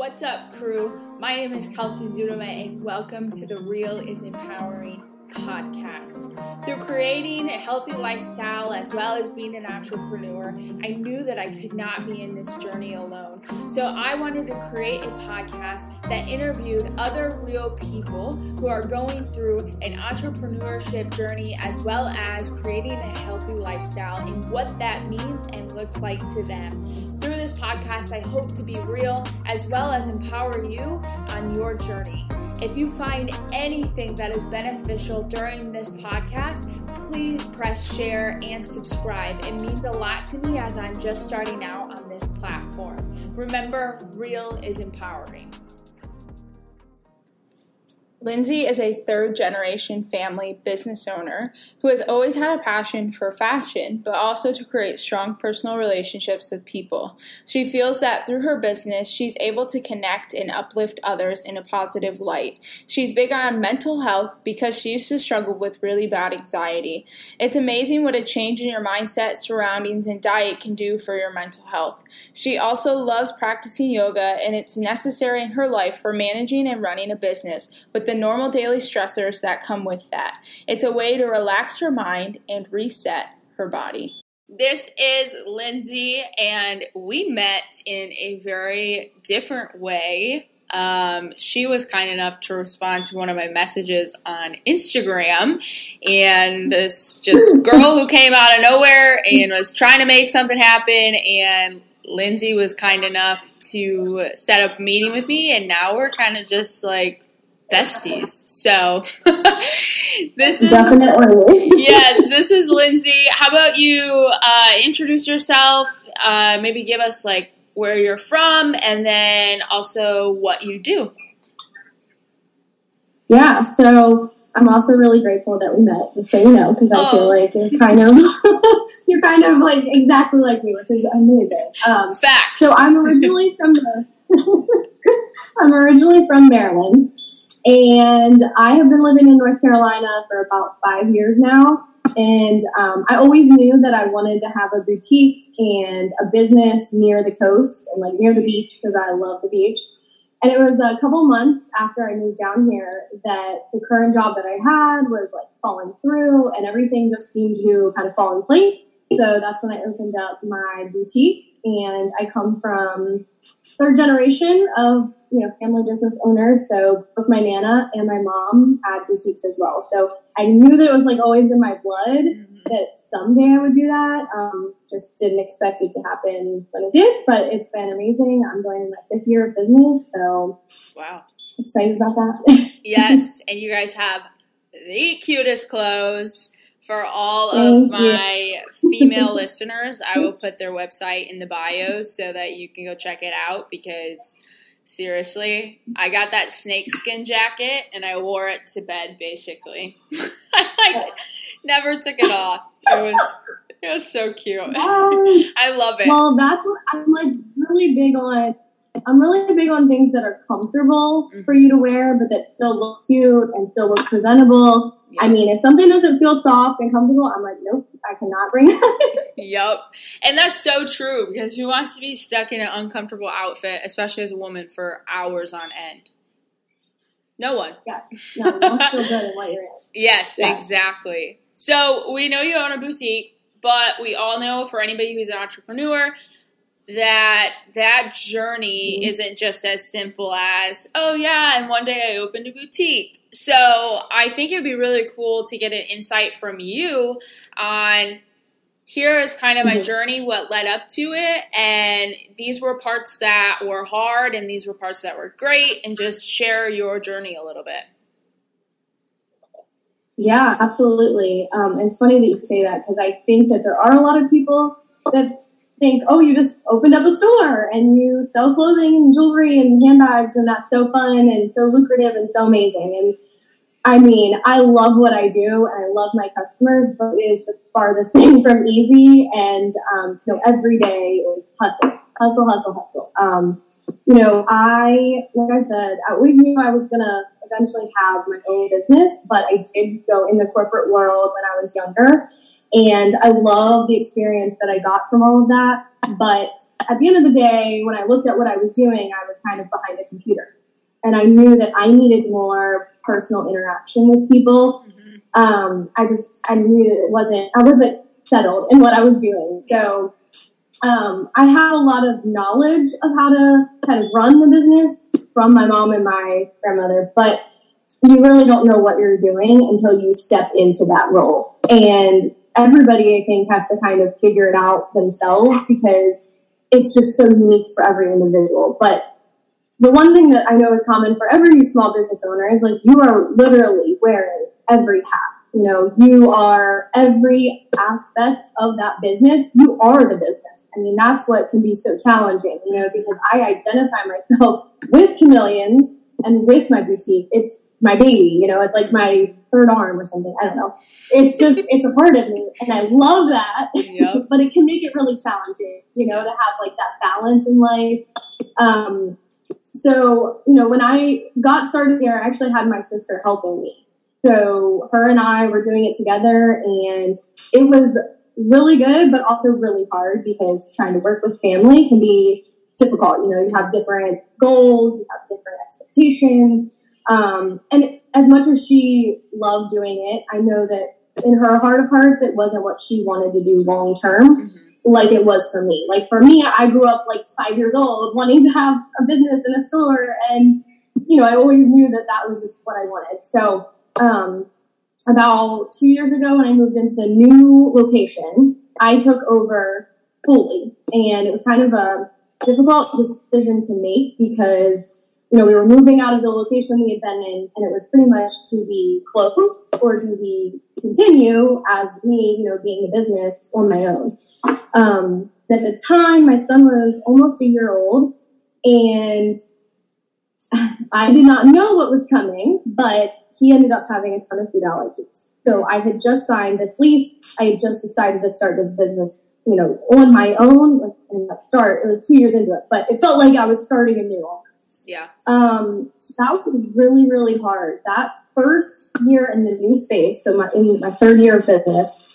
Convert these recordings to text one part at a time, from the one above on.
What's up, crew? My name is Kelsey Zudoma, and welcome to the Real is Empowering podcast. Through creating a healthy lifestyle as well as being an entrepreneur, I knew that I could not be in this journey alone. So I wanted to create a podcast that interviewed other real people who are going through an entrepreneurship journey as well as creating a healthy lifestyle and what that means and looks like to them. Through podcast, I hope to be real as well as empower you on your journey. If you find anything that is beneficial during this podcast, please press share and subscribe. It means a lot to me as I'm just starting out on this platform. Remember, real is empowering. Lindsay is a third generation family business owner who has always had a passion for fashion, but also to create strong personal relationships with people. She feels that through her business, she's able to connect and uplift others in a positive light. She's big on mental health because she used to struggle with really bad anxiety. It's amazing what a change in your mindset, surroundings, and diet can do for your mental health. She also loves practicing yoga, and it's necessary in her life for managing and running a business with the normal daily stressors that come with that. It's a way to relax her mind and reset her body. This is Lindsay, and we met in a very different way. Um, she was kind enough to respond to one of my messages on Instagram, and this just girl who came out of nowhere and was trying to make something happen, and Lindsay was kind enough to set up a meeting with me, and now we're kind of just like besties. So this is definitely yes. This is Lindsay. How about you uh, introduce yourself? Uh, maybe give us like where you're from, and then also what you do. Yeah. So I'm also really grateful that we met. Just so you know, because I oh. feel like you're kind of you're kind of like exactly like me, which is amazing. Um, Facts. So I'm originally from the. I'm originally from Maryland. And I have been living in North Carolina for about five years now. And um, I always knew that I wanted to have a boutique and a business near the coast and like near the beach because I love the beach. And it was a couple months after I moved down here that the current job that I had was like falling through and everything just seemed to kind of fall in place. So that's when I opened up my boutique. And I come from third generation of you know family business owners. So both my nana and my mom had boutiques as well. So I knew that it was like always in my blood mm-hmm. that someday I would do that. Um, just didn't expect it to happen when it did, but it's been amazing. I'm going in my fifth year of business, so wow, excited about that. yes, and you guys have the cutest clothes. For all of my female listeners, I will put their website in the bio so that you can go check it out because Seriously, I got that snakeskin jacket and I wore it to bed basically. I like, never took it off. It was it was so cute. I love it. Well, that's what I'm like really big on. I'm really big on things that are comfortable mm-hmm. for you to wear, but that still look cute and still look presentable. Yep. I mean, if something doesn't feel soft and comfortable, I'm like, nope, I cannot bring that. yep. And that's so true because who wants to be stuck in an uncomfortable outfit, especially as a woman, for hours on end? No one. Yeah. No, you to feel good in what you're in. Yes, yeah. exactly. So we know you own a boutique, but we all know for anybody who's an entrepreneur, that that journey mm-hmm. isn't just as simple as oh yeah and one day i opened a boutique so i think it would be really cool to get an insight from you on here is kind of my mm-hmm. journey what led up to it and these were parts that were hard and these were parts that were great and just share your journey a little bit yeah absolutely um, it's funny that you say that because i think that there are a lot of people that think, oh, you just opened up a store and you sell clothing and jewelry and handbags, and that's so fun and so lucrative and so amazing. And I mean, I love what I do and I love my customers, but it is the farthest thing from easy. And, um, you know, every day is hustle, hustle, hustle, hustle. Um, you know, I, like I said, I always knew I was to eventually have my own business, but I did go in the corporate world when I was younger. And I love the experience that I got from all of that. But at the end of the day, when I looked at what I was doing, I was kind of behind a computer. And I knew that I needed more personal interaction with people. Mm-hmm. Um, I just, I knew that it wasn't, I wasn't settled in what I was doing. So um, I have a lot of knowledge of how to kind of run the business from my mom and my grandmother, but you really don't know what you're doing until you step into that role. And everybody, I think, has to kind of figure it out themselves because it's just so unique for every individual. But the one thing that I know is common for every small business owner is like you are literally wearing every hat. You know, you are every aspect of that business. You are the business. I mean, that's what can be so challenging, you know, because I identify myself with chameleons and with my boutique. It's my baby, you know, it's like my third arm or something. I don't know. It's just, it's a part of me. And I love that. Yep. but it can make it really challenging, you know, to have like that balance in life. Um, so, you know, when I got started here, I actually had my sister helping me. So her and I were doing it together and it was really good, but also really hard because trying to work with family can be difficult. You know, you have different goals, you have different expectations. Um, and as much as she loved doing it, I know that in her heart of hearts, it wasn't what she wanted to do long term. Mm-hmm. Like it was for me. Like for me, I grew up like five years old wanting to have a business in a store and you know, I always knew that that was just what I wanted. So, um, about two years ago, when I moved into the new location, I took over fully, and it was kind of a difficult decision to make because you know we were moving out of the location we had been in, and it was pretty much do we close or do we continue as me, you know, being a business on my own. Um, at the time, my son was almost a year old, and I did not know what was coming, but he ended up having a ton of food allergies. So I had just signed this lease. I had just decided to start this business, you know, on my own. And start, it was two years into it, but it felt like I was starting anew. Yeah. Um, so that was really, really hard. That first year in the new space, so my in my third year of business,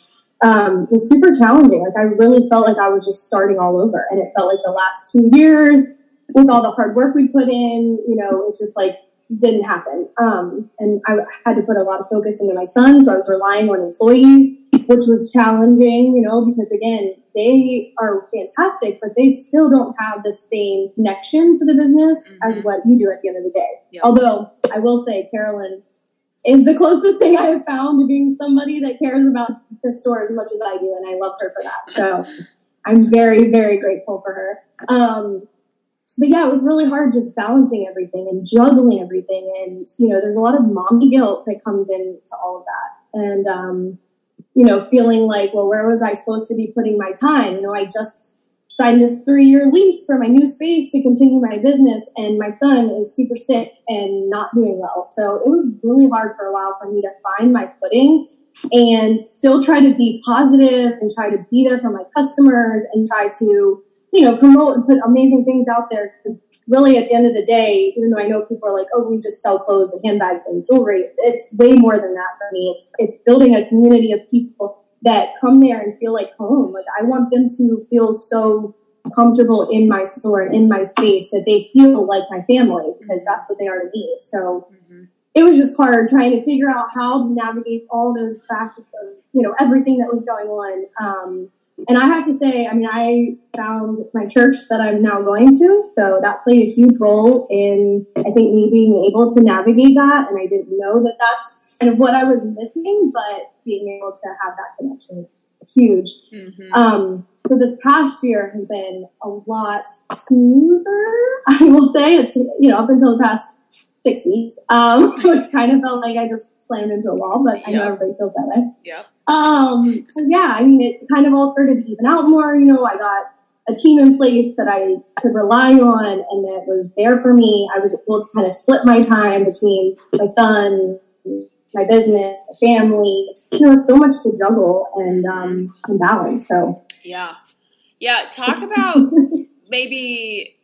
um, was super challenging. Like I really felt like I was just starting all over, and it felt like the last two years with all the hard work we put in, you know, it's just like didn't happen. Um, and I had to put a lot of focus into my son, so I was relying on employees, which was challenging, you know, because again, they are fantastic, but they still don't have the same connection to the business mm-hmm. as what you do at the end of the day. Yep. Although I will say, Carolyn is the closest thing I have found to being somebody that cares about the store as much as I do, and I love her for that. So I'm very, very grateful for her. Um, but yeah, it was really hard just balancing everything and juggling everything. And, you know, there's a lot of mommy guilt that comes into all of that. And, um, you know, feeling like, well, where was I supposed to be putting my time? You know, I just signed this three year lease for my new space to continue my business, and my son is super sick and not doing well. So it was really hard for a while for me to find my footing and still try to be positive and try to be there for my customers and try to you know, promote and put amazing things out there. Really, at the end of the day, even though I know people are like, "Oh, we just sell clothes and handbags and jewelry," it's way more than that for me. It's it's building a community of people that come there and feel like home. Like I want them to feel so comfortable in my store and in my space that they feel like my family because that's what they are to me. So. Mm-hmm. It was just hard trying to figure out how to navigate all those facets of, you know, everything that was going on. Um, and I have to say, I mean, I found my church that I'm now going to, so that played a huge role in, I think, me being able to navigate that. And I didn't know that that's kind of what I was missing, but being able to have that connection is huge. Mm-hmm. Um, so this past year has been a lot smoother, I will say, you know, up until the past six weeks, um, which kind of felt like I just slammed into a wall, but. I know everybody feels that way. Yeah. Um, so yeah, I mean, it kind of all started to even out more. You know, I got a team in place that I could rely on and that was there for me. I was able to kind of split my time between my son, my business, my family. It's, you know, it's so much to juggle and, um, and balance. So yeah. Yeah. Talk about maybe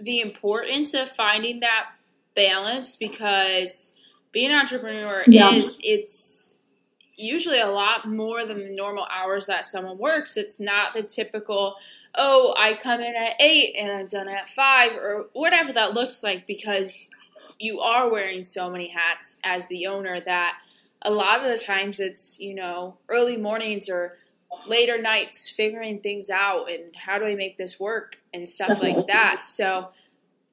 the importance of finding that balance because being an entrepreneur yeah. is, it's, usually a lot more than the normal hours that someone works. It's not the typical, oh, I come in at eight and I'm done at five or whatever that looks like because you are wearing so many hats as the owner that a lot of the times it's, you know, early mornings or later nights figuring things out and how do I make this work and stuff like that. So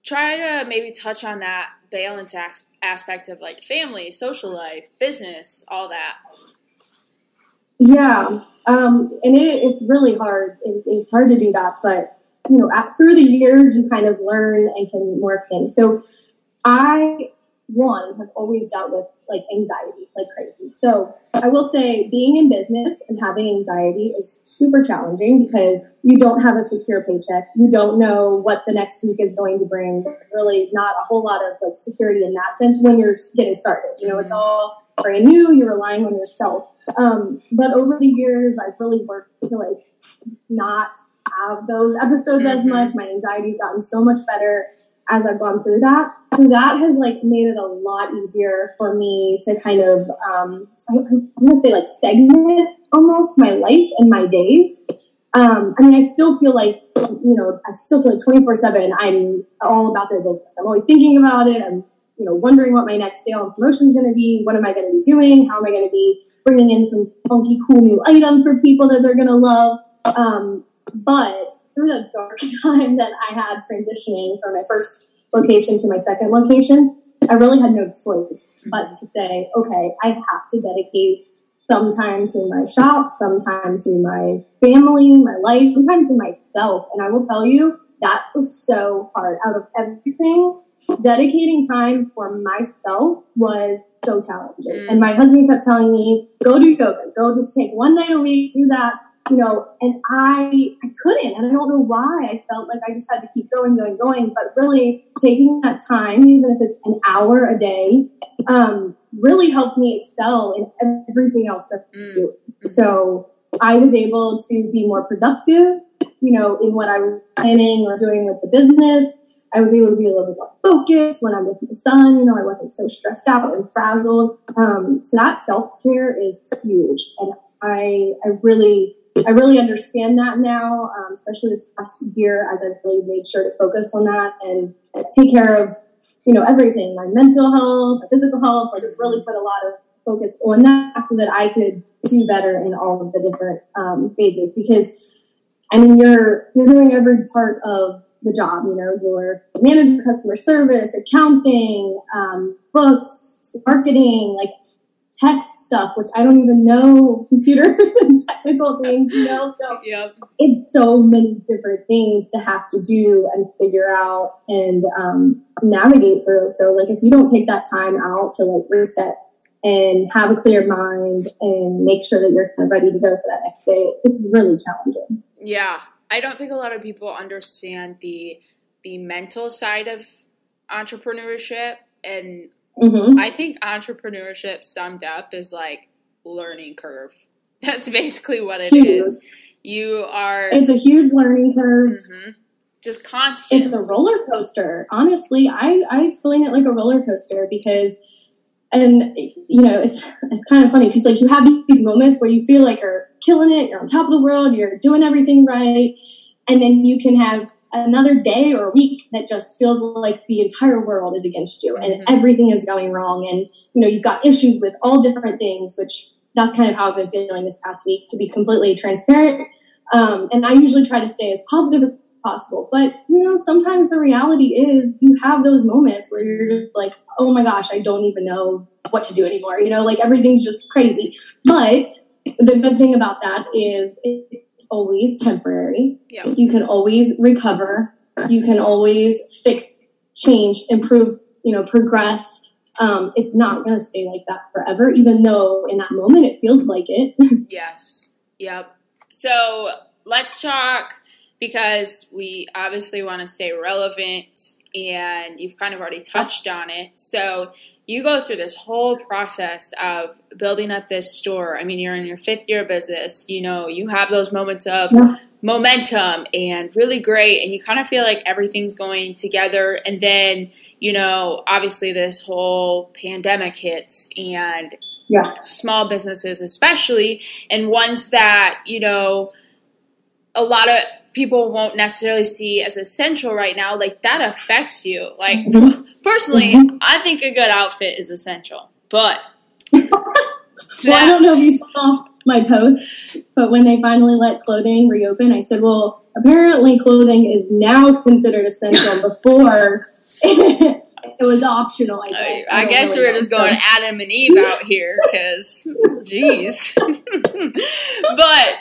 try to maybe touch on that balance aspect of like family, social life, business, all that. Yeah, um, and it, it's really hard. It, it's hard to do that, but you know, at, through the years, you kind of learn and can morph things. So, I one have always dealt with like anxiety like crazy. So I will say being in business and having anxiety is super challenging because you don't have a secure paycheck. You don't know what the next week is going to bring. There's really not a whole lot of like security in that sense when you're getting started. You know, it's all brand new. You're relying on yourself. Um, but over the years, I've really worked to like not have those episodes mm-hmm. as much. My anxiety's gotten so much better as I've gone through that. So that has like made it a lot easier for me to kind of, um, I'm going to say like segment almost my life and my days. Um, I mean, I still feel like, you know, I still feel like 24 seven, I'm all about the business. I'm always thinking about it. I'm, you know, wondering what my next sale and promotion is going to be. What am I going to be doing? How am I going to be bringing in some funky, cool new items for people that they're going to love? Um, but through the dark time that I had transitioning from my first location to my second location, I really had no choice but to say, okay, I have to dedicate some time to my shop, some time to my family, my life, some time to myself. And I will tell you, that was so hard. Out of everything, dedicating time for myself was so challenging. Mm. And my husband kept telling me, go do yoga, go just take one night a week, do that you know, and I I couldn't, and I don't know why. I felt like I just had to keep going, going, going. But really, taking that time, even if it's an hour a day, um, really helped me excel in everything else that I was mm. doing. So I was able to be more productive, you know, in what I was planning or doing with the business. I was able to be a little bit more focused when I'm with my son. You know, I wasn't so stressed out and frazzled. Um, so that self care is huge, and I I really I really understand that now, um, especially this past year, as I've really made sure to focus on that and take care of, you know, everything, my mental health, my physical health. I just really put a lot of focus on that so that I could do better in all of the different um, phases. Because, I mean, you're you're doing every part of the job. You know, you're managing customer service, accounting, um, books, marketing, like tech stuff, which I don't even know computers and technical things, you know? So yep. it's so many different things to have to do and figure out and um, navigate through. So, like, if you don't take that time out to like reset and have a clear mind and make sure that you're kind of ready to go for that next day, it's really challenging. Yeah. I don't think a lot of people understand the the mental side of entrepreneurship and Mm-hmm. I think entrepreneurship summed up is like learning curve. That's basically what it huge. is. You are. It's a huge learning curve. Mm-hmm. Just constant. It's a roller coaster. Honestly, I, I explain it like a roller coaster because, and you know, it's it's kind of funny because like you have these moments where you feel like you're killing it, you're on top of the world, you're doing everything right, and then you can have another day or a week that just feels like the entire world is against you and mm-hmm. everything is going wrong. And you know you've got issues with all different things which that's kind of how i've been feeling this past week to be completely transparent. Um, and i usually try to stay as positive as possible but you know sometimes the reality is you have those moments where you're just like oh my gosh i don't even know what to do anymore. You know like everything's just crazy. But the good thing about that is it, always temporary. Yeah. You can always recover. You can always fix, change, improve, you know, progress. Um, it's not going to stay like that forever, even though in that moment it feels like it. yes. Yep. So let's talk because we obviously want to stay relevant and you've kind of already touched on it. So you go through this whole process of building up this store. I mean, you're in your fifth year business. You know, you have those moments of yeah. momentum and really great, and you kind of feel like everything's going together. And then, you know, obviously, this whole pandemic hits, and Yeah. Small businesses, especially, and ones that, you know, a lot of people won't necessarily see as essential right now, like that affects you. Like, Mhm. personally, Mhm. I think a good outfit is essential, but. Well, I don't know if you saw my post, but when they finally let clothing reopen, I said, well, apparently clothing is now considered essential. Before it was optional. I I, guess, I don't guess really we're just So- going Adam and Eve out here because, jeez. but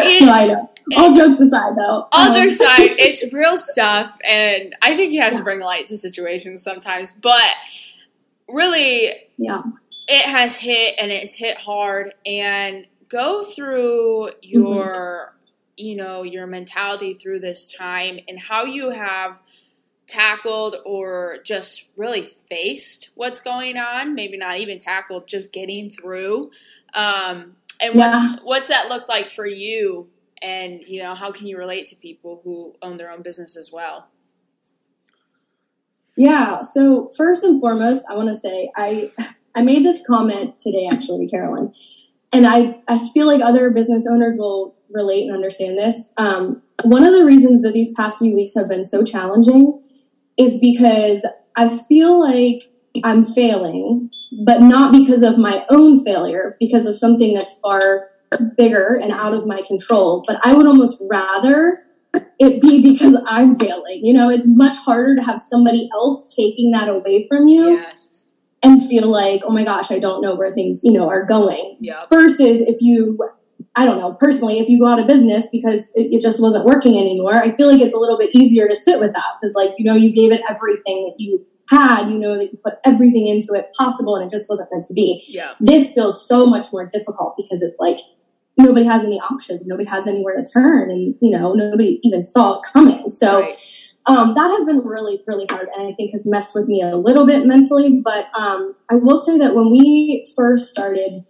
it, I. All jokes aside, though. all um, jokes aside, it's real stuff, and I think you have to bring light to situations sometimes. But really, Yeah. it has hit and it's hit hard. And go through your, you know, your mentality through this time and how you have tackled or just really faced what's going on. Maybe not even tackled, just getting through. Um, and Yeah. what's, what's that look like for you? And you know, how can you relate to people who own their own business as well? Yeah. So first and foremost, I want to say I I made this comment today actually to Carolyn, and I I feel like other business owners will relate and understand this. Um, one of the reasons that these past few weeks have been so challenging is because I feel like I'm failing, but not because of my own failure, because of something that's far bigger and out of my control. But I would almost rather it be because I'm failing. You know, it's much harder to have somebody else taking that away from you Yes. and feel like, oh my gosh, I don't know where things, you know, are going. Yep. Versus if you, I don't know, personally, if you go out of business because it, it just wasn't working anymore, I feel like it's a little bit easier to sit with that because, like, you know, you gave it everything that you had, you know, that you put everything into it possible and it just wasn't meant to be Yep. this feels so much more difficult because it's like nobody has any options nobody has anywhere to turn and you know nobody even saw it coming so Right. um, that has been really really hard and i think has messed with me a little bit mentally but um, i will say that when we first started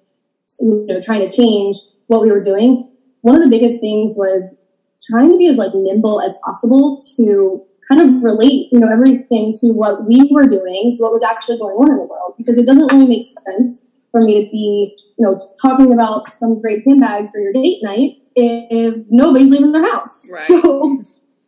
you know trying to change what we were doing one of the biggest things was trying to be as like nimble as possible to kind of relate you know everything to what we were doing to what was actually going on in the world because it doesn't really make sense for me to be you know talking about some great handbag for your date night if nobody's leaving their house Right. so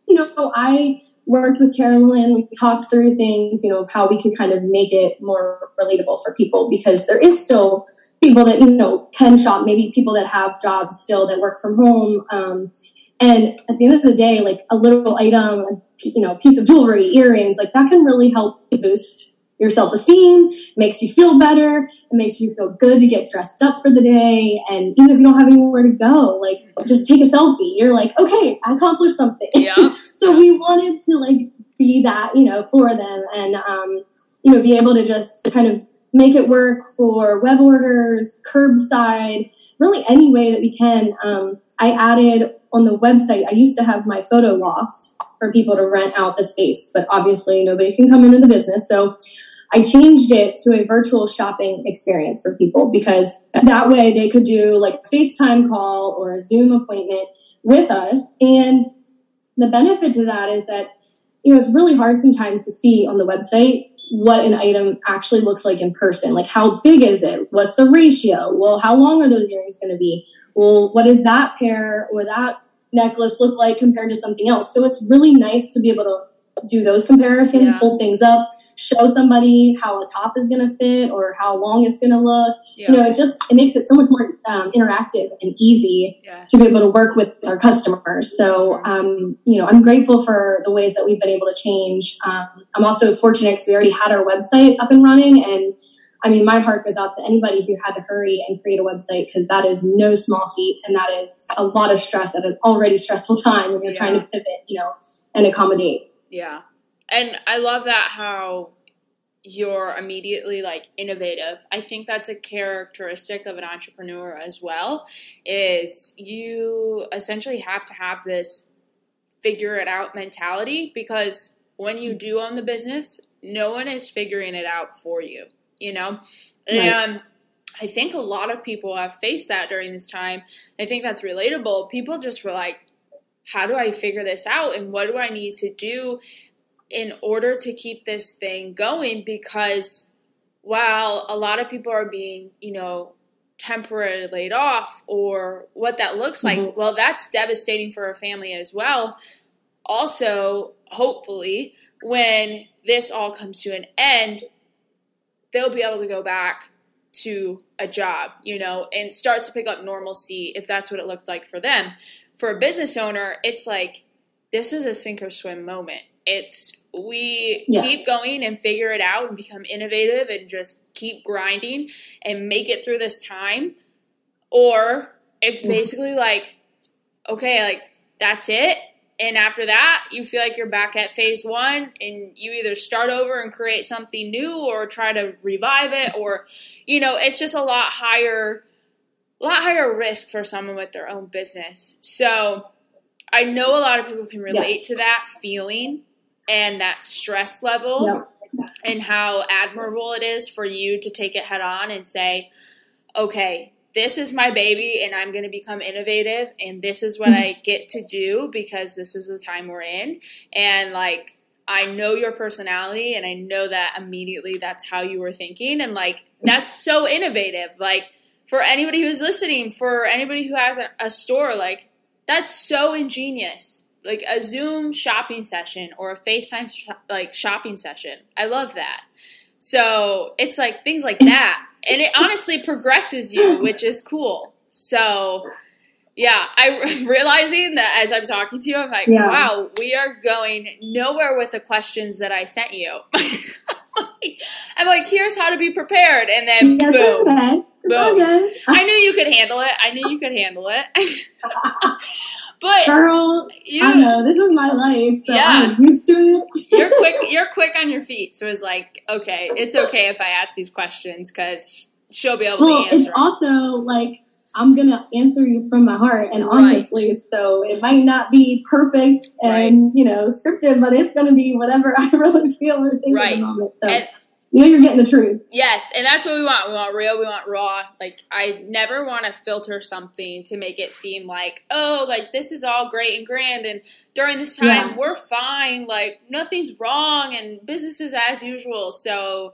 you know i worked with carolyn. We talked through things you know how we could kind of make it more relatable for people because there is still people that you know can shop maybe people that have jobs still that work from home. Um, and at the end of the day like a little item you know piece of jewelry earrings like that can really help boost your self-esteem makes you feel better it makes you feel good to get dressed up for the day and even if you don't have anywhere to go like just take a selfie. You're like okay i accomplished something. Yep. so we wanted to like be that you know for them and um, you know be able to just kind of make it work for web orders curbside really any way that we can. Um, i added on the website i used to have my photo loft for people to rent out the space but obviously nobody can come into the business. So I changed it to a virtual shopping experience for people because that way they could do like a FaceTime call or a Zoom appointment with us. And the benefit to that is that, you know, it's really hard sometimes to see on the website what an item actually looks like in person. Like, how big is it? What's the ratio? Well, how long are those earrings going to be? Well, what does that pair or that necklace look like compared to something else? So it's really nice to be able to do those comparisons, Yeah. hold things up, show somebody how a top is going to fit or how long it's going to look. Yeah. You know, it just it makes it so much more um, interactive and easy yeah. to be able to work with our customers. So, um, you know, I'm grateful for the ways that we've been able to change. Um, I'm also fortunate because we already had our website up and running. And I mean, my heart goes out to anybody who had to hurry and create a website because that is no small feat. And that is a lot of stress at an already stressful time when you're trying to pivot, you know, and accommodate. Yeah. And I love that how you're immediately like innovative. I think that's a characteristic of an entrepreneur as well is you essentially have to have this figure it out mentality because when you do own the business, no one is figuring it out for you, you know? Right. And I think a lot of people have faced that during this time. I think that's relatable. People just were like, how do I figure this out and what do I need to do in order to keep this thing going because while a lot of people are being, you know, temporarily laid off or what that looks like, mm-hmm. well, that's devastating for a family as well. Also, hopefully, when this all comes to an end, they'll be able to go back to a job, you know, and start to pick up normalcy if that's what it looked like for them. For a business owner, it's like this is a sink or swim moment. It's we yes. keep going and figure it out and become innovative and just keep grinding and make it through this time. Or it's mm-hmm. basically like, okay, like that's it. And after that, you feel like you're back at phase one and you either start over and create something new or try to revive it or, you know, it's just a lot higher, a lot higher risk for someone with their own business. So I know a lot of people can relate yes. to that feeling and that stress level and how admirable it is for you to take it head on and say, okay, this is my baby and I'm going to become innovative and this is what mm-hmm. I get to do because this is the time we're in. And like, I know your personality and I know that immediately that's how you were thinking. And like, that's so innovative. Like, for anybody who's listening, for anybody who has a, a store, like, that's so ingenious like a Zoom shopping session or a FaceTime sh- like shopping session. I love that. So it's like things like that, and it honestly progresses you, which is cool. So yeah, I'm realizing that as I'm talking to you, I'm like, yeah. wow, we are going nowhere with the questions that I sent you. I'm like, here's how to be prepared, and then boom, okay. Boom. I knew you could handle it. I knew you could handle it. But girl, you, I know this is my life, so yeah. I'm used to it. you're quick. You're quick on your feet, so it's like, okay, it's okay if I ask these questions because she'll be able well, to answer. It's also like I'm gonna answer you from my heart and honestly, right. so it might not be perfect and right. you know scripted, but it's gonna be whatever I really feel or think right. at the moment. So. And, you know you're getting the truth. Yes, and that's what we want. We want real, we want raw. Like I never want to filter something to make it seem like, oh, like this is all great and grand and during this time yeah. we're fine, like nothing's wrong and business is as usual. So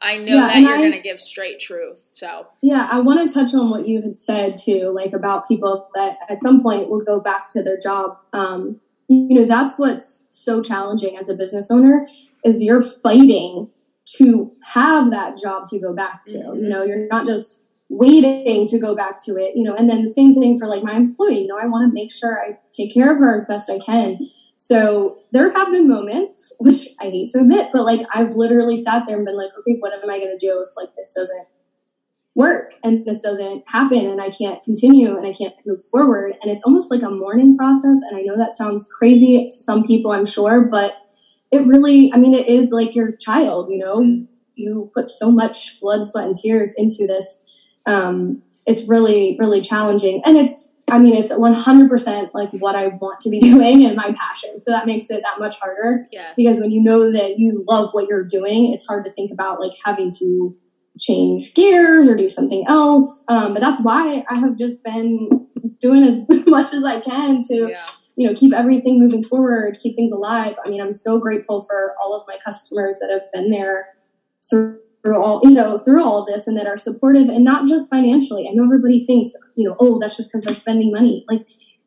I know yeah, that you're going to give straight truth. So, yeah, I want to touch on what you had said too, like about people that at some point will go back to their job. Um, you know, that's what's so challenging as a business owner is you're fighting to have that job to go back to. Mm-hmm. You know, you're not just waiting to go back to it, you know, and then the same thing for like my employee, you know, I want to make sure I take care of her as best I can. So there have been moments, which I hate to admit, but like I've literally sat there and been like, okay, what am I going to do if like this doesn't work and this doesn't happen and I can't continue and I can't move forward? And it's almost like a mourning process. And I know that sounds crazy to some people, I'm sure, but it really, I mean, it is like your child, you know, you put so much blood, sweat, and tears into this. Um, it's really, really challenging. And it's, I mean, it's 100% like what I want to be doing and my passion. So that makes it that much harder. Yes. Because when you know that you love what you're doing, it's hard to think about like having to change gears or do something else. Um, but that's why I have just been doing as much as I can to yeah you know keep everything moving forward keep things alive. I mean i'm so grateful for all of my customers that have been there through all you know through all of this and that are supportive and not just financially. I know everybody thinks you know oh that's just because they're spending money. Like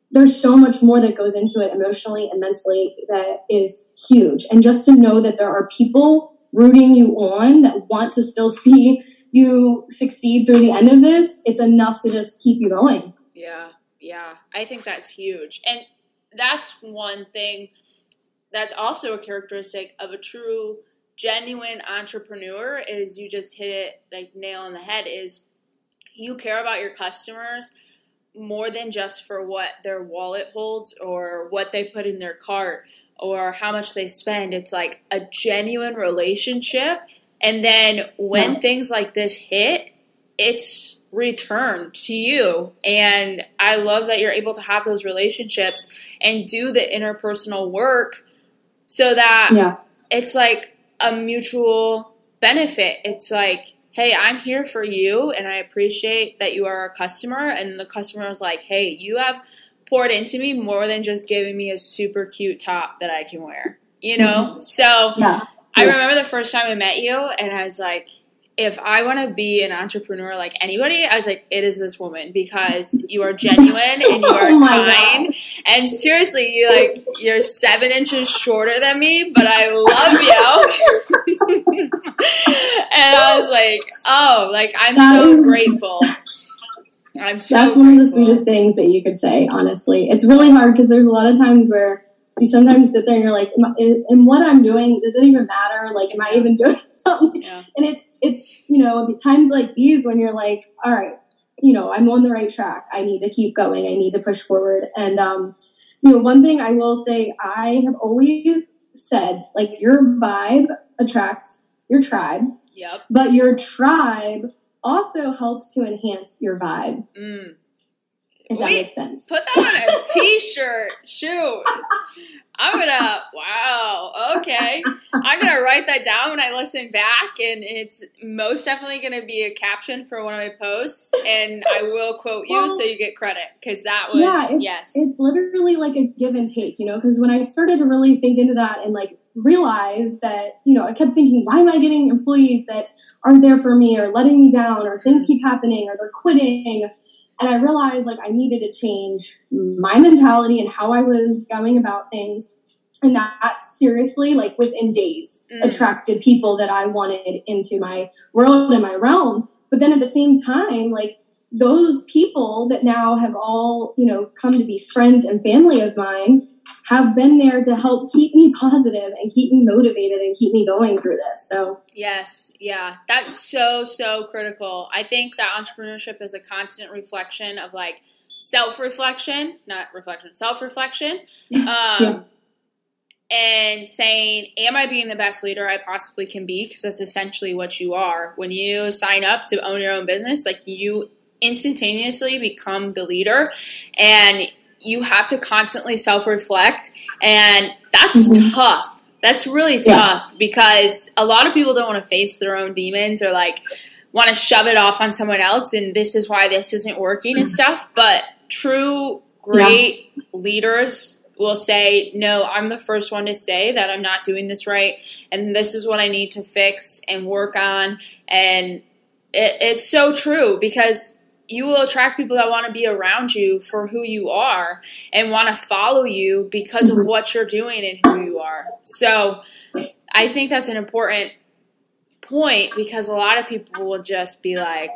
there's so much more that goes into it emotionally and mentally that is huge. And just to know that there are people rooting you on that want to still see you succeed through the end of this it's enough to just keep you going. Yeah yeah. I think that's huge. And that's one thing that's also a characteristic of a true genuine entrepreneur is you just hit it like nail on the head is you care about your customers more than just for what their wallet holds or what they put in their cart or how much they spend it's like a genuine relationship and then when yeah. things like this hit it's returned to you. And I love that you're able to have those relationships and do the interpersonal work so that yeah. it's like a mutual benefit. It's like, hey, I'm here for you and I appreciate that you are a customer. And the customer is like, hey, you have poured into me more than just giving me a super cute top that I can wear. You know? Mm-hmm. So yeah. I remember the first time I met you and I was like, if I want to be an entrepreneur like anybody, I was like, it is this woman because you are genuine and you are Oh kind. God. And seriously, you like you're seven inches shorter than me, but I love you. and I was like, oh, like I'm That so is- grateful. I'm so That's one of the sweetest things that you could say, honestly. It's really hard because there's a lot of times where you sometimes sit there and you're like, am, I, am what I'm doing, does it even matter? Like, am I even doing something? Yeah. And it's, it's, you know, the times like these when you're like, all right, you know, I'm on the right track. I need to keep going. I need to push forward. And, um, you know, one thing I will say, I have always said, like, your vibe attracts your tribe, Yep. but your tribe also helps to enhance your vibe, Mm. if that We- makes sense. Put that on a t-shirt. Shoot. I'm gonna wow, okay. I'm gonna write that down when I listen back and it's most definitely gonna be a caption for one of my posts and I will quote you Well, so you get credit because that was yeah, it's, yes. it's literally like a give and take, you know, because when I started to really think into that and like realize that, you know, I kept thinking, why am I getting employees that aren't there for me or letting me down or things hmm. keep happening or they're quitting? And I realized like I needed to change my mentality and how I was going about things. And that seriously, like within days, Mm. attracted people that I wanted into my world and my realm. But then at the same time, like those people that now have all, you know, come to be friends and family of mine have been there to help keep me positive and keep me motivated and keep me going through this. So, Yes, yeah. That's so, so critical. I think that entrepreneurship is a constant reflection of like self reflection, not reflection, self reflection. Um, Yeah. And saying, Am I being the best leader I possibly can be? Because that's essentially what you are. When you sign up to own your own business, like you instantaneously become the leader and you have to constantly self reflect. And that's Mhm. tough. That's really Yeah. tough because a lot of people don't want to face their own demons or like want to shove it off on someone else and this is why this isn't working and stuff. But true great leaders will say, No, I'm the first one to say that I'm not doing this right and this is what I need to fix and work on. And it, it's so true because you will attract people that want to be around you for who you are and want to follow you because of Mhm. what you're doing and who you are. So I think that's an important point because a lot of people will just be like,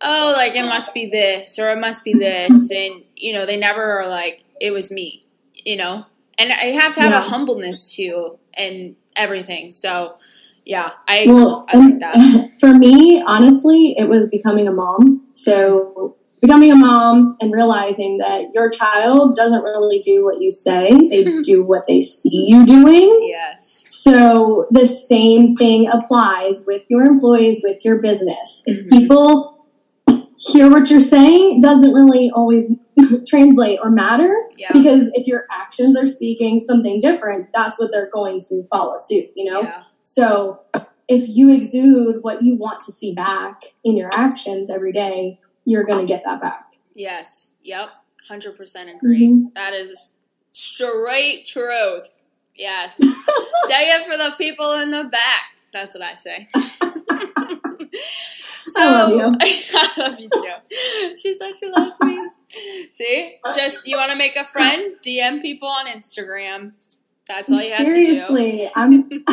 oh, like it must be this or it must be this. And, you know, they never are like, it was me, you know? And I have to have Yeah. a humbleness too and everything. So, yeah, I, well, I like that. for me, honestly, it was becoming a mom. So, becoming a mom and realizing that your child doesn't really do what you say, they do what they see you doing. Yes. So the same thing applies with your employees, with your business. If Mhm. people hear what you're saying, doesn't really always translate or matter Yeah. because if your actions are speaking something different, that's what they're going to follow suit, you know? Yeah. So if you exude what you want to see back in your actions every day, you're going to get that back. Yes. Yep. 100% agree. Mhm. That is straight truth. Yes. say it for the people in the back. That's what I say. so, I love you. I love you too. She said she loves me. See? Just, you want to make a friend? DM people on Instagram. That's all you have to do. Seriously, I'm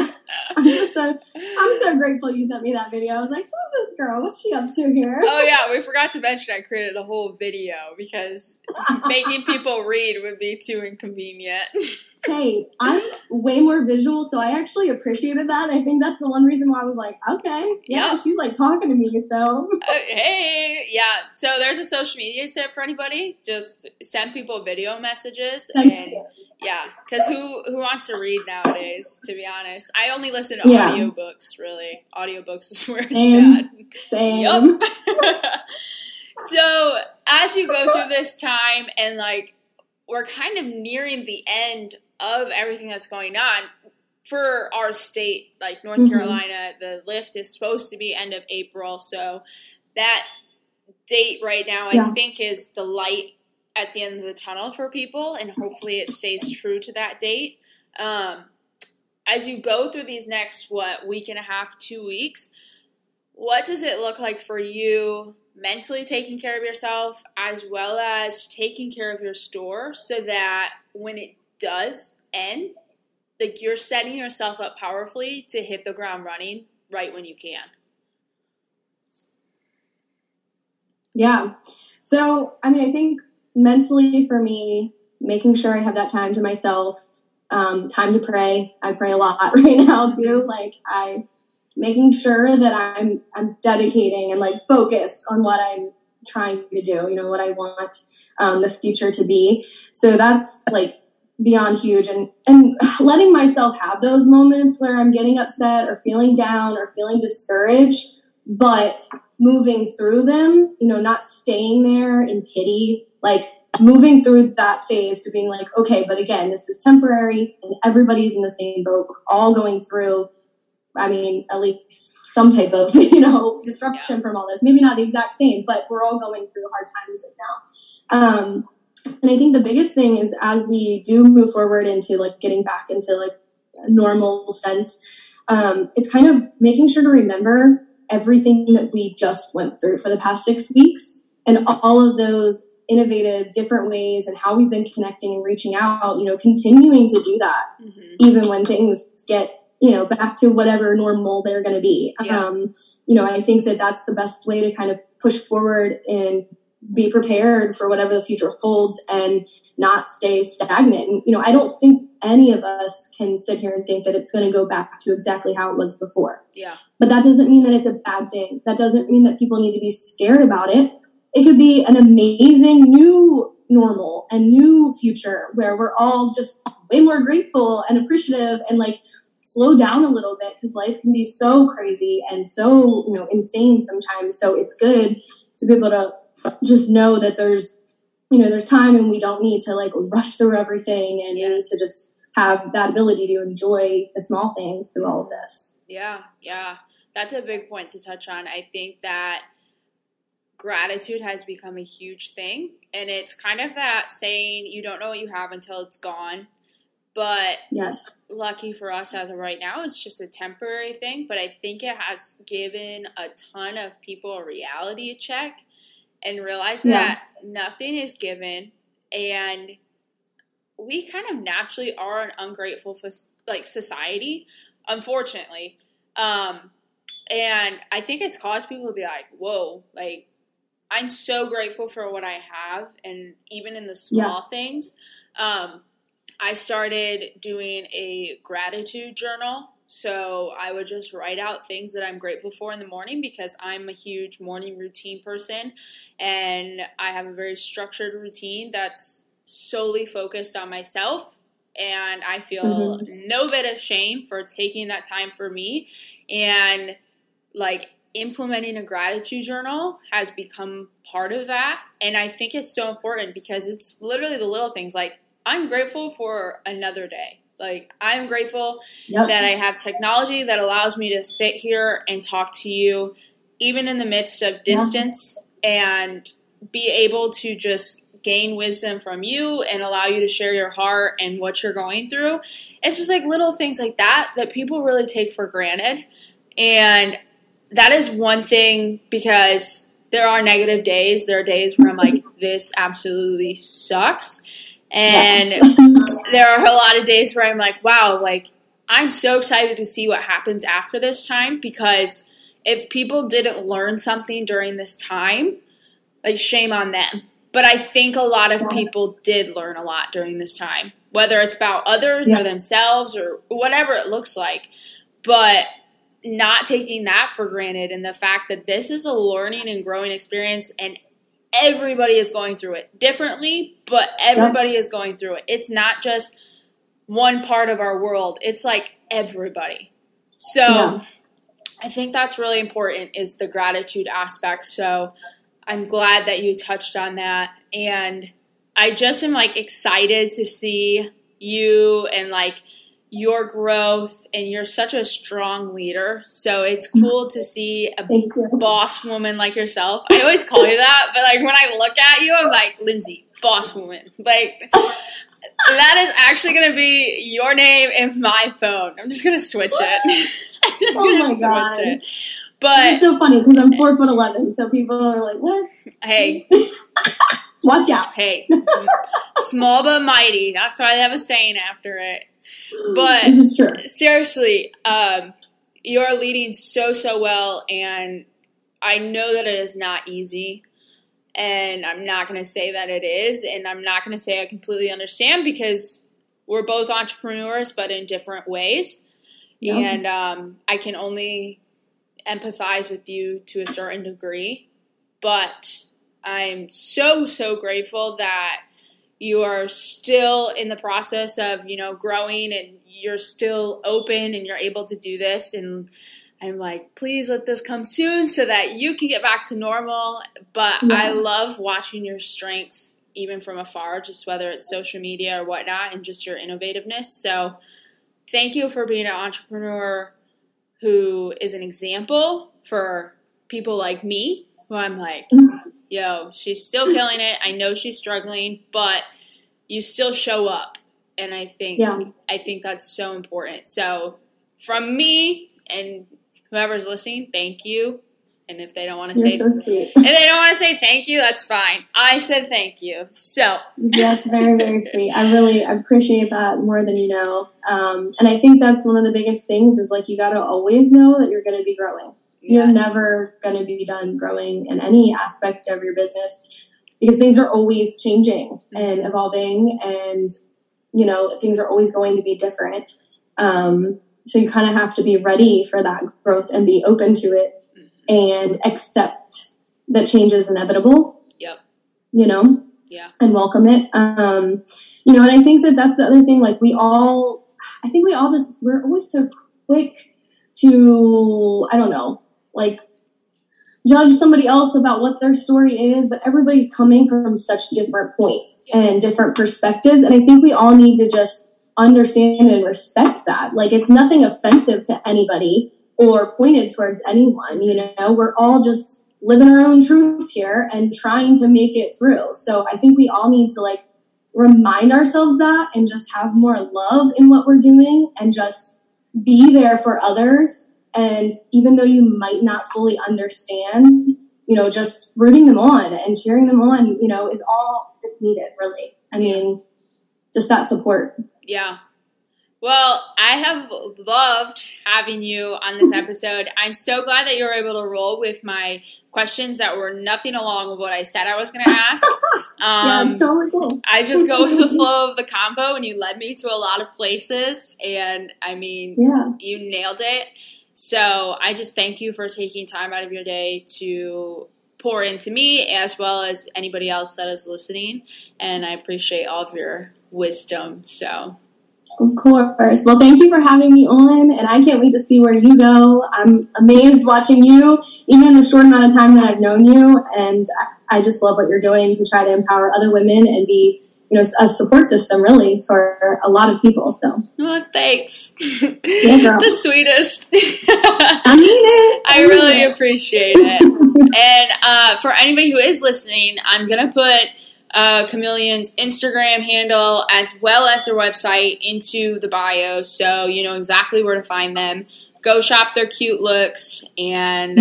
I'm just so I'm so grateful you sent me that video. I was like, who's this girl? What's she up to here? Oh yeah, we forgot to mention I created a whole video because making people read would be too inconvenient. Hey, I'm way more visual, so I actually appreciated that. I think that's the one reason why I was like, okay, yeah, Yeah. she's like talking to me. So Uh, hey, yeah. So there's a social media tip for anybody. Just send people video messages, and yeah, because who who wants to read nowadays? To be honest, I only listen to Yeah. audiobooks. Really, audiobooks is where it's Same. at. Same. Yup. so as you go through this time and like we're kind of nearing the end of everything that's going on for our state, like North Mhm. Carolina, the lift is supposed to be end of April, so that date right now I think is the light at the end of the tunnel for people and hopefully it stays true to that date. Um, as you go through these next what week and a half, two weeks, what does it look like for you mentally taking care of yourself as well as taking care of your store so that when it does end, like you're setting yourself up powerfully to hit the ground running right when you can. Yeah. So, I mean, I think mentally for me, making sure I have that time to myself, um, time to pray. I pray a lot right now too. Like I making sure that I'm I'm dedicating and like focused on what I'm trying to do, you know, what I want um, the future to be. So that's like beyond huge and and letting myself have those moments where I'm getting upset or feeling down or feeling discouraged, but moving through them, you know, not staying there in pity, like moving through that phase to being like, okay, but again, this is temporary and everybody's in the same boat, We're all going through I mean, at least some type of, you know, disruption yeah. from all this. Maybe not the exact same, but we're all going through hard times right now. Um, and I think the biggest thing is as we do move forward into like getting back into like a normal sense, um, it's kind of making sure to remember everything that we just went through for the past six weeks and all of those innovative different ways and how we've been connecting and reaching out you know continuing to do that mm-hmm. even when things get you know back to whatever normal they're going to be yeah. um, you know i think that that's the best way to kind of push forward and be prepared for whatever the future holds and not stay stagnant. And, you know i don't think any of us can sit here and think that it's going to go back to exactly how it was before. Yeah. But that doesn't mean that it's a bad thing. That doesn't mean that people need to be scared about it. It could be an amazing new normal and new future where we're all just way more grateful and appreciative and like slow down a little bit because life can be so crazy and so you know insane sometimes. So it's good to be able to just know that there's you know there's time and we don't need to like rush through everything and need to just have that ability to enjoy the small things through all of this. Yeah yeah. That's a big point to touch on. I think that gratitude has become a huge thing and it's kind of that saying you don't know what you have until it's gone but yes, lucky for us as of right now, it's just a temporary thing. But I think it has given a ton of people a reality check and realize yeah. that nothing is given, and we kind of naturally are an ungrateful like society, unfortunately. Um, and I think it's caused people to be like, "Whoa!" Like I'm so grateful for what I have, and even in the small yeah. things. Um, I started doing a gratitude journal. So I would just write out things that I'm grateful for in the morning because I'm a huge morning routine person and I have a very structured routine that's solely focused on myself. And I feel mm-hmm. no bit of shame for taking that time for me. And like implementing a gratitude journal has become part of that. And I think it's so important because it's literally the little things like I'm grateful for another day. Like, I'm grateful yep. that I have technology that allows me to sit here and talk to you, even in the midst of distance, and be able to just gain wisdom from you and allow you to share your heart and what you're going through. It's just like little things like that that people really take for granted. And that is one thing because there are negative days. There are days where I'm like, this absolutely sucks. And yes. there are a lot of days where I'm like, wow, like I'm so excited to see what happens after this time because if people didn't learn something during this time, like shame on them. But I think a lot of people did learn a lot during this time, whether it's about others yeah. or themselves or whatever it looks like. But not taking that for granted and the fact that this is a learning and growing experience and everybody is going through it differently, but everybody is going through it. It's not just one part of our world, it's like everybody. So yeah. I think that's really important is the gratitude aspect. So I'm glad that you touched on that. And I just am like excited to see you and like your growth and you're such a strong leader. So it's mm-hmm. cool to see a boss woman like yourself. I always call you that, but like when I look at you, I'm like, Lindsay, boss woman. Like that is actually gonna be your name in my phone. I'm just gonna switch it. I'm just oh gonna switch God. it. But it's so funny because I'm four foot eleven, so people are like, "What?" Hey, watch out! Hey, small but mighty. That's why I have a saying after it. But this is true. Seriously, um, you are leading so so well, and I know that it is not easy. And I'm not going to say that it is, and I'm not going to say I completely understand because we're both entrepreneurs, but in different ways. Yep. And um, I can only empathize with you to a certain degree. But I'm so, so grateful that you are still in the process of, you know, growing and you're still open and you're able to do this. And I'm like, please let this come soon so that you can get back to normal. But yeah. I love watching your strength even from afar, just whether it's social media or whatnot, and just your innovativeness. So, thank you for being an entrepreneur who is an example for people like me, who I'm like, yo, she's still killing it. I know she's struggling, but you still show up. And I think yeah. I think that's so important. So from me and whoever's listening, thank you. And if they don't want to say so if they don't want to say thank you, that's fine. I said thank you. So Yes, very, very sweet. I really appreciate that more than you know. Um, and I think that's one of the biggest things is like you gotta always know that you're gonna be growing. You're never gonna be done growing in any aspect of your business because things are always changing mm-hmm. and evolving and you know, things are always going to be different. Um, so you kind of have to be ready for that growth and be open to it and accept that change is inevitable. Yep. You know? Yeah. And welcome it. Um, you know, and I think that that's the other thing. Like, we all, I think we all just, we're always so quick to, I don't know, like, judge somebody else about what their story is, but everybody's coming from such different points and different perspectives. And I think we all need to just understand and respect that. Like, it's nothing offensive to anybody or pointed towards anyone. You know, we're all just living our own truth here and trying to make it through. So I think we all need to like remind ourselves that and just have more love in what we're doing and just be there for others. And even though you might not fully understand, you know, just rooting them on and cheering them on, you know, is all that's needed, really. I mean, just that support. Yeah. Well, I have loved having you on this episode. I'm so glad that you were able to roll with my questions that were nothing along with what I said I was going to ask. Um, yeah, totally cool. I just go with the flow of the combo, and you led me to a lot of places. And I mean, yeah. you nailed it. So I just thank you for taking time out of your day to pour into me as well as anybody else that is listening. And I appreciate all of your wisdom. So of course. Well, thank you for having me on, and I can't wait to see where you go. I'm amazed watching you, even in the short amount of time that I've known you, and I just love what you're doing to try to empower other women and be, you know, a support system really for a lot of people. So, oh, thanks. Yeah, the sweetest. I mean it. I, I really it. appreciate it. and uh, for anybody who is listening, I'm gonna put uh, Chameleon's Instagram handle as well as their website into the bio so you know exactly where to find them. Go shop their cute looks, and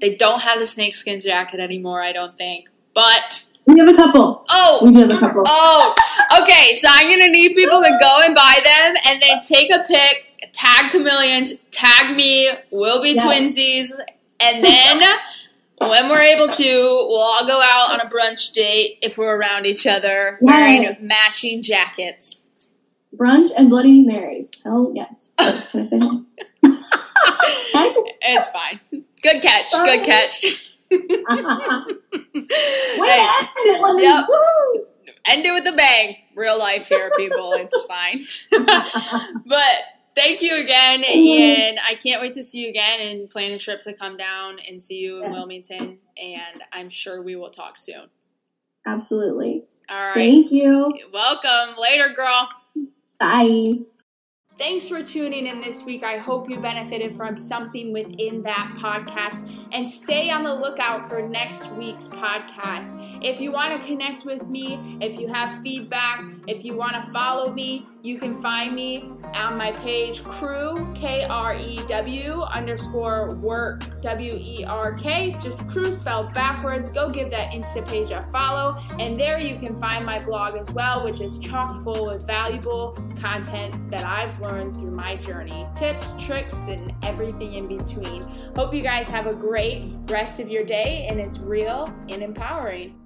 they don't have the snakeskin jacket anymore, I don't think. But we have a couple. Oh, we do have a couple. Oh, okay. So I'm gonna need people to go and buy them, and then take a pic, tag chameleons, tag me. We'll be yes. twinsies, and then when we're able to, we'll all go out on a brunch date if we're around each other wearing matching jackets. Brunch and Bloody Marys. Hell yes. So, can I say no? it's fine. Good catch. Good catch. Wait, it, yep. End it with a bang. Real life here, people. It's fine. but thank you again, and I can't wait to see you again and plan a trip to come down and see you in Wilmington. And I'm sure we will talk soon. Absolutely. All right. Thank you. Welcome. Later, girl. Bye. Thanks for tuning in this week. I hope you benefited from something within that podcast and stay on the lookout for next week's podcast. If you want to connect with me, if you have feedback, if you want to follow me, you can find me on my page crew, K R E W underscore work, W E R K, just crew spelled backwards. Go give that Insta page a follow, and there you can find my blog as well, which is chock full with valuable content that I've learned through my journey tips, tricks, and everything in between. Hope you guys have a great rest of your day, and it's real and empowering.